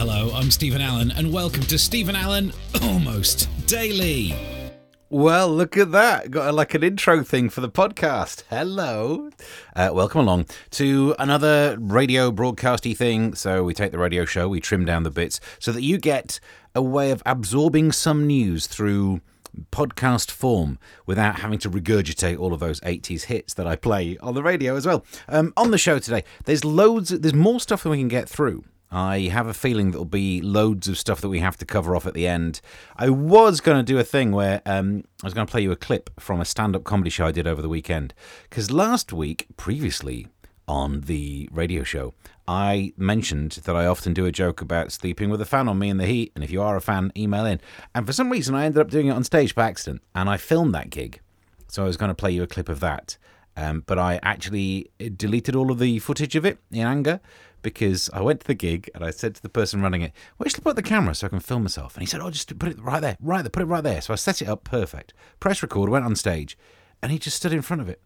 Hello, I'm Stephen Allen, and welcome to Stephen Allen Almost Daily. Well, look at that. Got a, like an intro thing for the podcast. Hello. Uh, welcome along to another radio broadcasty thing. So, we take the radio show, we trim down the bits so that you get a way of absorbing some news through podcast form without having to regurgitate all of those 80s hits that I play on the radio as well. Um, on the show today, there's loads, there's more stuff than we can get through. I have a feeling there'll be loads of stuff that we have to cover off at the end. I was going to do a thing where um, I was going to play you a clip from a stand up comedy show I did over the weekend. Because last week, previously on the radio show, I mentioned that I often do a joke about sleeping with a fan on me in the heat. And if you are a fan, email in. And for some reason, I ended up doing it on stage by accident. And I filmed that gig. So I was going to play you a clip of that. Um, but I actually deleted all of the footage of it in anger because I went to the gig and I said to the person running it, "Where should I put the camera so I can film myself?" And he said, "Oh, just put it right there, right there, put it right there." So I set it up perfect. Press record, went on stage, and he just stood in front of it.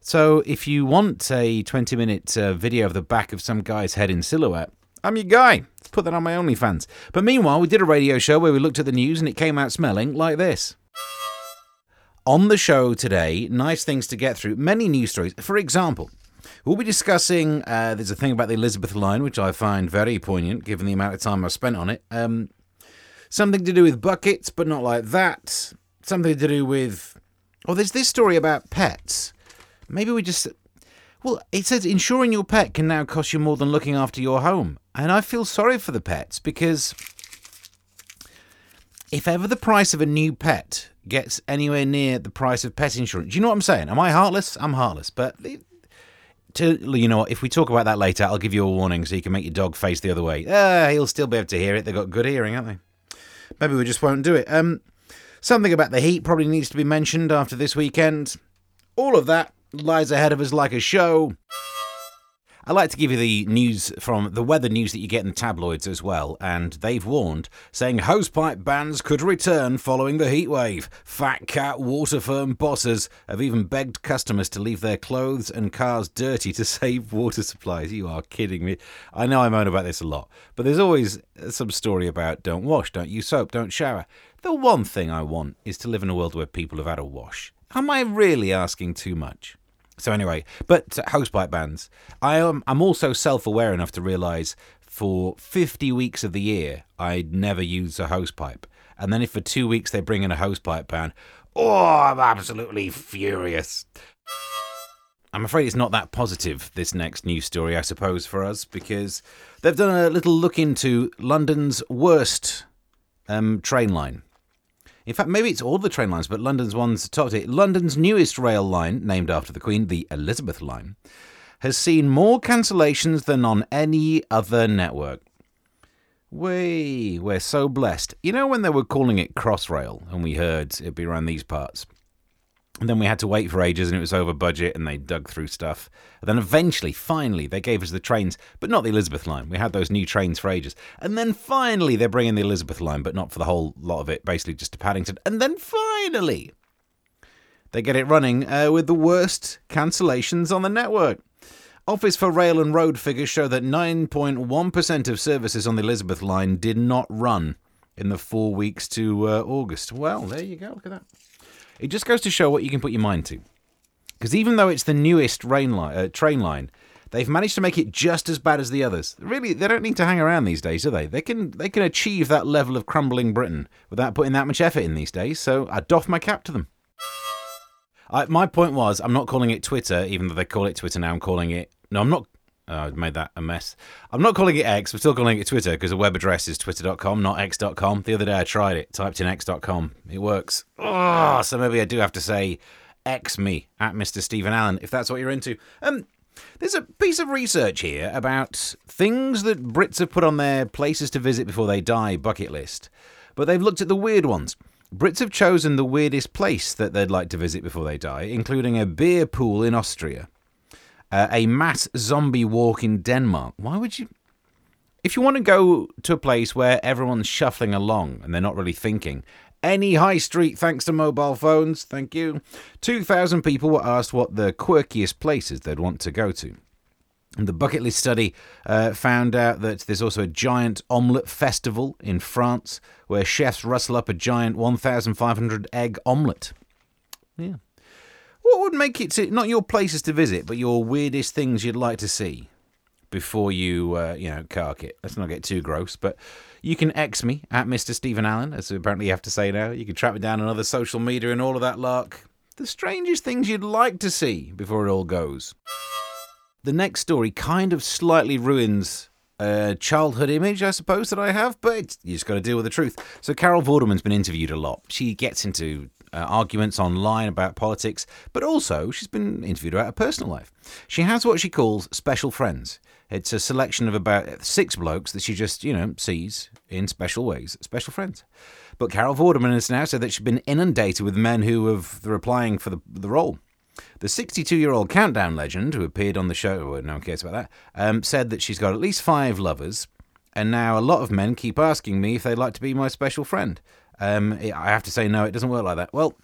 So if you want a 20 minute uh, video of the back of some guy's head in silhouette, I'm your guy. Let's put that on my OnlyFans. But meanwhile, we did a radio show where we looked at the news and it came out smelling like this. On the show today, nice things to get through, many news stories. For example, We'll be discussing. Uh, there's a thing about the Elizabeth line, which I find very poignant, given the amount of time I've spent on it. Um, something to do with buckets, but not like that. Something to do with. Oh, there's this story about pets. Maybe we just. Well, it says insuring your pet can now cost you more than looking after your home. And I feel sorry for the pets because if ever the price of a new pet gets anywhere near the price of pet insurance, do you know what I'm saying? Am I heartless? I'm heartless. But to, you know? If we talk about that later, I'll give you a warning so you can make your dog face the other way. Ah, he'll still be able to hear it. They've got good hearing, haven't they? Maybe we just won't do it. Um, something about the heat probably needs to be mentioned after this weekend. All of that lies ahead of us like a show. I like to give you the news from the weather news that you get in tabloids as well, and they've warned, saying hosepipe bans could return following the heatwave. Fat cat water firm bosses have even begged customers to leave their clothes and cars dirty to save water supplies. You are kidding me. I know I moan about this a lot, but there's always some story about don't wash, don't use soap, don't shower. The one thing I want is to live in a world where people have had a wash. Am I really asking too much? So anyway, but hosepipe bans. I am. I'm also self-aware enough to realise for 50 weeks of the year I'd never use a hosepipe, and then if for two weeks they bring in a hosepipe ban, oh, I'm absolutely furious. I'm afraid it's not that positive, this next news story, I suppose, for us, because they've done a little look into London's worst um, train line. In fact, maybe it's all the train lines, but London's one's topped it. London's newest rail line, named after the Queen, the Elizabeth line, has seen more cancellations than on any other network. We, we're so blessed. You know when they were calling it Crossrail, and we heard it'd be around these parts? And then we had to wait for ages and it was over budget and they dug through stuff. And then eventually, finally, they gave us the trains, but not the Elizabeth line. We had those new trains for ages. And then finally, they're bringing the Elizabeth line, but not for the whole lot of it, basically just to Paddington. And then finally, they get it running uh, with the worst cancellations on the network. Office for Rail and Road figures show that 9.1% of services on the Elizabeth line did not run in the four weeks to uh, August. Well, there you go. Look at that. It just goes to show what you can put your mind to. Because even though it's the newest line, uh, train line, they've managed to make it just as bad as the others. Really, they don't need to hang around these days, do they? They can they can achieve that level of crumbling Britain without putting that much effort in these days. So I doff my cap to them. I, my point was, I'm not calling it Twitter, even though they call it Twitter now. I'm calling it. No, I'm not. Oh, I made that a mess. I'm not calling it X. I'm still calling it Twitter because the web address is twitter.com, not x.com. The other day I tried it, typed in x.com. It works. Oh, so maybe I do have to say X me at Mr. Stephen Allen if that's what you're into. Um, there's a piece of research here about things that Brits have put on their places to visit before they die bucket list, but they've looked at the weird ones. Brits have chosen the weirdest place that they'd like to visit before they die, including a beer pool in Austria uh, a mass zombie walk in Denmark. Why would you? If you want to go to a place where everyone's shuffling along and they're not really thinking, any high street thanks to mobile phones, thank you. 2,000 people were asked what the quirkiest places they'd want to go to. And the bucket list study uh, found out that there's also a giant omelette festival in France where chefs rustle up a giant 1,500 egg omelette. Yeah. What would make it to, not your places to visit, but your weirdest things you'd like to see before you, uh, you know, cark it? Let's not get too gross, but you can X me at Mr. Stephen Allen, as apparently you have to say now. You can track me down on other social media and all of that lark. The strangest things you'd like to see before it all goes. The next story kind of slightly ruins a childhood image, I suppose, that I have, but you just got to deal with the truth. So, Carol Vorderman's been interviewed a lot. She gets into uh, arguments online about politics, but also she's been interviewed about her personal life. She has what she calls special friends. It's a selection of about six blokes that she just, you know, sees in special ways, special friends. But Carol Vorderman has now said that she's been inundated with men who have, applying for the, the role. The 62 year old countdown legend, who appeared on the show, well, no one cares about that, um, said that she's got at least five lovers, and now a lot of men keep asking me if they'd like to be my special friend. Um, I have to say, no, it doesn't work like that. Well,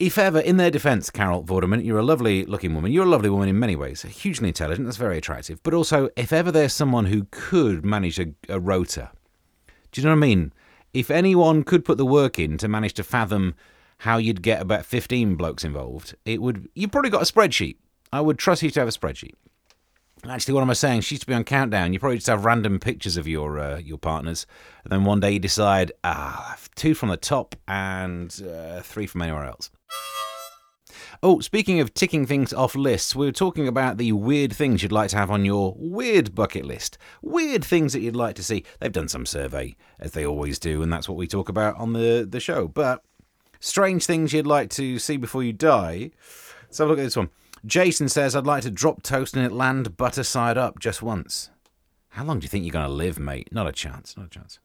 if ever, in their defence, Carol Vorderman, you're a lovely looking woman. You're a lovely woman in many ways, hugely intelligent, that's very attractive. But also, if ever there's someone who could manage a, a rota, do you know what I mean? If anyone could put the work in to manage to fathom how you'd get about 15 blokes involved, it would. You've probably got a spreadsheet. I would trust you to have a spreadsheet. Actually, what am I saying? She used to be on Countdown. You probably just have random pictures of your uh, your partners, and then one day you decide, ah, two from the top and uh, three from anywhere else. Oh, speaking of ticking things off lists, we were talking about the weird things you'd like to have on your weird bucket list. Weird things that you'd like to see. They've done some survey, as they always do, and that's what we talk about on the, the show. But strange things you'd like to see before you die. Let's have a look at this one. Jason says, I'd like to drop toast and it land butter side up just once. How long do you think you're going to live, mate? Not a chance. Not a chance.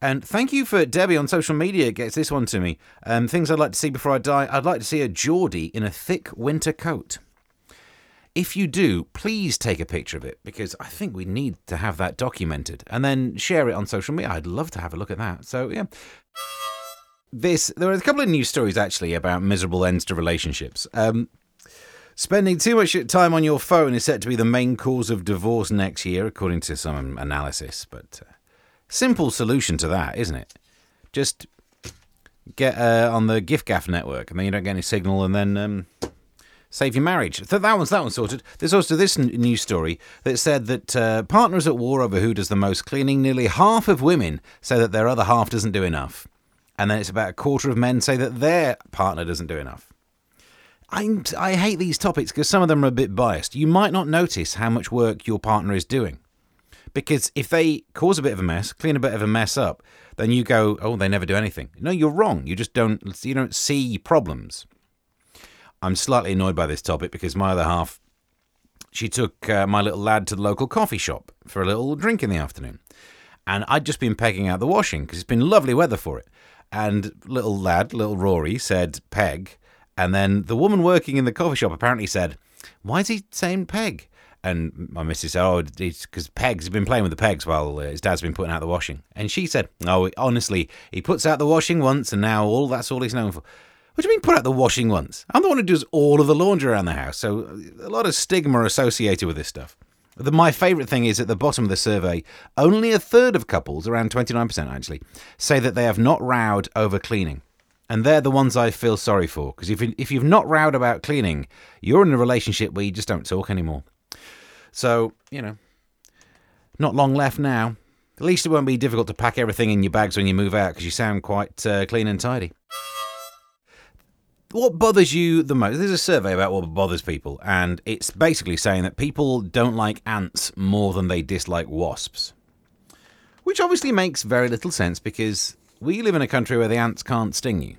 And thank you for Debbie on social media gets this one to me. Um, things I'd like to see before I die. I'd like to see a Geordie in a thick winter coat. If you do, please take a picture of it because I think we need to have that documented and then share it on social media. I'd love to have a look at that. So, yeah. This there are a couple of news stories actually about miserable ends to relationships. Um, Spending too much time on your phone is set to be the main cause of divorce next year, according to some analysis. But uh, simple solution to that, isn't it? Just get uh, on the giffgaff network, and then you don't get any signal, and then um, save your marriage. That one's that one's sorted. There's also this n- news story that said that uh, partners at war over who does the most cleaning. Nearly half of women say that their other half doesn't do enough, and then it's about a quarter of men say that their partner doesn't do enough. I, I hate these topics because some of them are a bit biased. You might not notice how much work your partner is doing. Because if they cause a bit of a mess, clean a bit of a mess up, then you go, oh, they never do anything. No, you're wrong. You just don't you don't see problems. I'm slightly annoyed by this topic because my other half, she took uh, my little lad to the local coffee shop for a little drink in the afternoon, and I'd just been pegging out the washing because it's been lovely weather for it. And little lad, little Rory, said peg, and then the woman working in the coffee shop apparently said, Why is he saying peg? And my missus said, Oh, it's because Pegs been playing with the pegs while uh, his dad's been putting out the washing. And she said, Oh, honestly, he puts out the washing once and now all that's all he's known for. What do you mean put out the washing once? I'm the one who does all of the laundry around the house. So a lot of stigma associated with this stuff. The, my favourite thing is at the bottom of the survey, only a third of couples, around 29% actually, say that they have not rowed over cleaning and they're the ones I feel sorry for because if if you've not rowed about cleaning, you're in a relationship where you just don't talk anymore. So you know, not long left now. At least it won't be difficult to pack everything in your bags when you move out because you sound quite uh, clean and tidy. What bothers you the most? There's a survey about what bothers people, and it's basically saying that people don't like ants more than they dislike wasps. Which obviously makes very little sense because we live in a country where the ants can't sting you.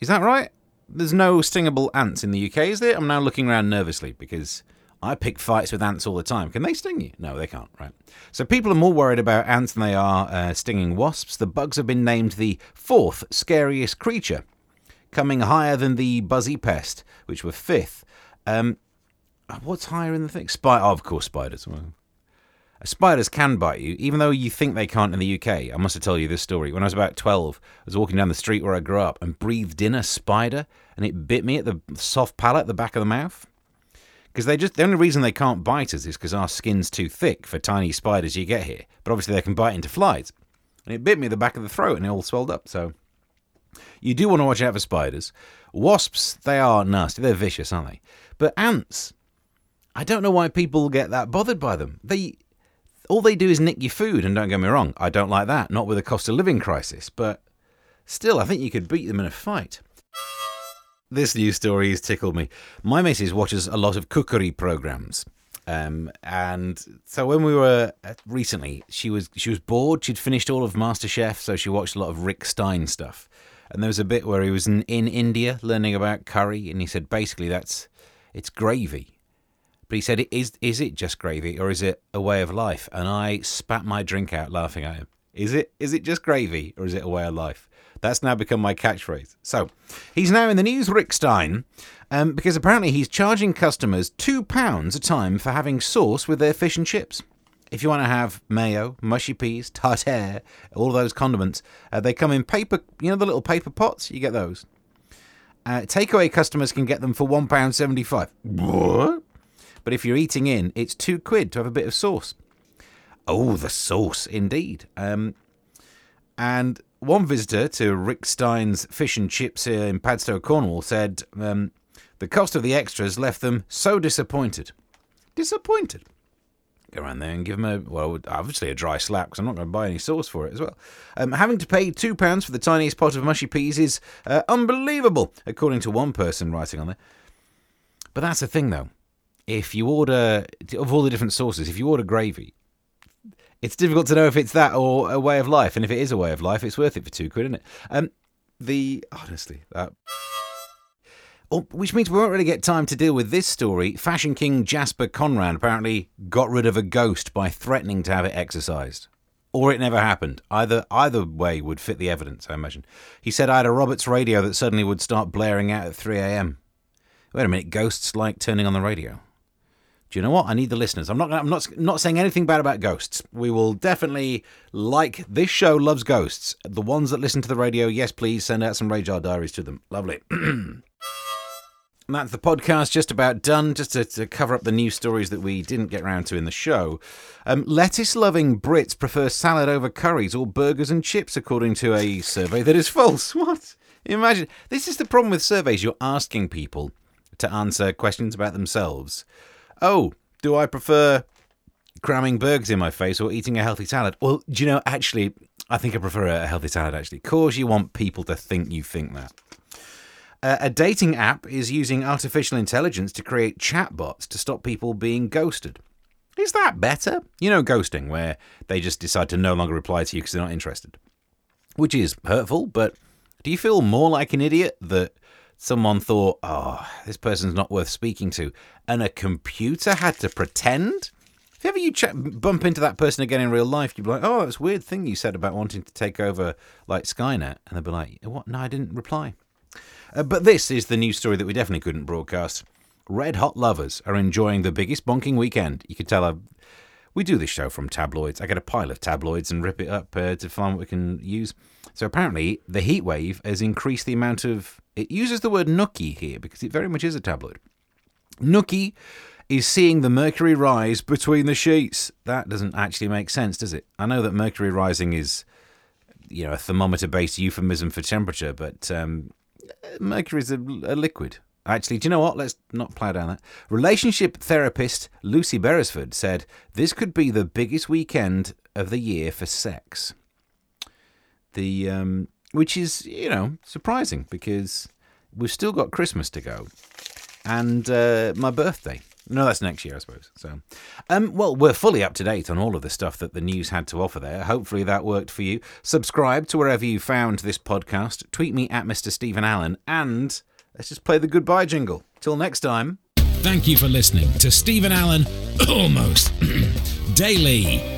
Is that right? There's no stingable ants in the UK, is there? I'm now looking around nervously because I pick fights with ants all the time. Can they sting you? No, they can't, right? So people are more worried about ants than they are uh, stinging wasps. The bugs have been named the fourth scariest creature, coming higher than the buzzy pest, which were fifth. Um, what's higher in the thing? Spy- oh, of course, spiders. Well, Spiders can bite you, even though you think they can't in the UK. I must have told you this story. When I was about 12, I was walking down the street where I grew up and breathed in a spider, and it bit me at the soft palate, the back of the mouth. because they just the only reason they can't bite us is because our skin's too thick for tiny spiders you get here. But obviously they can bite into flies, and it bit me in the back of the throat and it all swelled up. So you do want to watch out for spiders. Wasps, they are nasty. They're vicious, aren't they? But ants, I don't know why people get that bothered by them. They all they do is nick your food, and don't get me wrong, I don't like that. Not with a cost of living crisis, but still, I think you could beat them in a fight. This news story has tickled me. My missus watches a lot of cookery programs. Um, and so when we were uh, recently, she was she was bored. She'd finished all of MasterChef, so she watched a lot of Rick Stein stuff. And there was a bit where he was in, in India learning about curry, and he said basically that's it's gravy. But he said, "Is is it just gravy, or is it a way of life?" And I spat my drink out, laughing at him. Is it is it just gravy, or is it a way of life? That's now become my catchphrase. So he's now in the news, Rick Stein, um, because apparently he's charging customers two pounds a time for having sauce with their fish and chips. If you want to have mayo, mushy peas, tartare, all those condiments, uh, they come in paper. You know the little paper pots. You get those. Uh, takeaway customers can get them for one pound seventy-five. What? But if you're eating in, it's two quid to have a bit of sauce. Oh, the sauce, indeed. Um, and one visitor to Rick Stein's fish and chips here in Padstow, Cornwall, said um, the cost of the extras left them so disappointed. Disappointed. Go around there and give them a, well, obviously a dry slap because I'm not going to buy any sauce for it as well. Um, having to pay £2 for the tiniest pot of mushy peas is uh, unbelievable, according to one person writing on there. But that's the thing, though. If you order, of all the different sauces, if you order gravy, it's difficult to know if it's that or a way of life. And if it is a way of life, it's worth it for two quid, isn't it? Um, the honestly that. Oh, which means we won't really get time to deal with this story. Fashion king Jasper Conran apparently got rid of a ghost by threatening to have it exorcised. Or it never happened. Either either way would fit the evidence, I imagine. He said I had a Roberts radio that suddenly would start blaring out at 3 a.m. Wait a minute, ghosts like turning on the radio. Do you know what? I need the listeners. I'm not. I'm not. Not saying anything bad about ghosts. We will definitely like this show. Loves ghosts. The ones that listen to the radio, yes, please send out some Rage diaries to them. Lovely. that's the podcast just about done. Just to, to, cover up the news stories that we didn't get round to in the show. Um, lettuce-loving Brits prefer salad over curries or burgers and chips, according to a survey that is false. What? Imagine this is the problem with surveys. You're asking people to answer questions about themselves oh, do I prefer cramming burgers in my face or eating a healthy salad? Well, do you know, actually, I think I prefer a healthy salad, actually. Cause you want people to think you think that. Uh, a dating app is using artificial intelligence to create chatbots to stop people being ghosted. Is that better? You know, ghosting, where they just decide to no longer reply to you because they're not interested. Which is hurtful, but do you feel more like an idiot that someone thought, oh, this person's not worth speaking to, and a computer had to pretend? If ever you ch- bump into that person again in real life, you'd be like, oh, it's weird thing you said about wanting to take over like Skynet. And they'd be like, what? No, I didn't reply. Uh, but this is the news story that we definitely couldn't broadcast. Red Hot Lovers are enjoying the biggest bonking weekend. You could tell I, we do this show from tabloids. I get a pile of tabloids and rip it up uh, to find what we can use. So apparently, the heat wave has increased the amount of. It uses the word nookie here because it very much is a tabloid. Nookie is seeing the mercury rise between the sheets. That doesn't actually make sense, does it? I know that mercury rising is, you know, a thermometer-based euphemism for temperature, but um, mercury is a, a liquid. Actually, do you know what? Let's not plow down that. Relationship therapist Lucy Beresford said this could be the biggest weekend of the year for sex. The um, which is you know surprising because we've still got Christmas to go, and uh, my birthday. No, that's next year, I suppose. So, um, well, we're fully up to date on all of the stuff that the news had to offer there. Hopefully that worked for you. Subscribe to wherever you found this podcast. Tweet me at Mr. Stephen Allen, and let's just play the goodbye jingle. Till next time. Thank you for listening to Stephen Allen Almost Daily.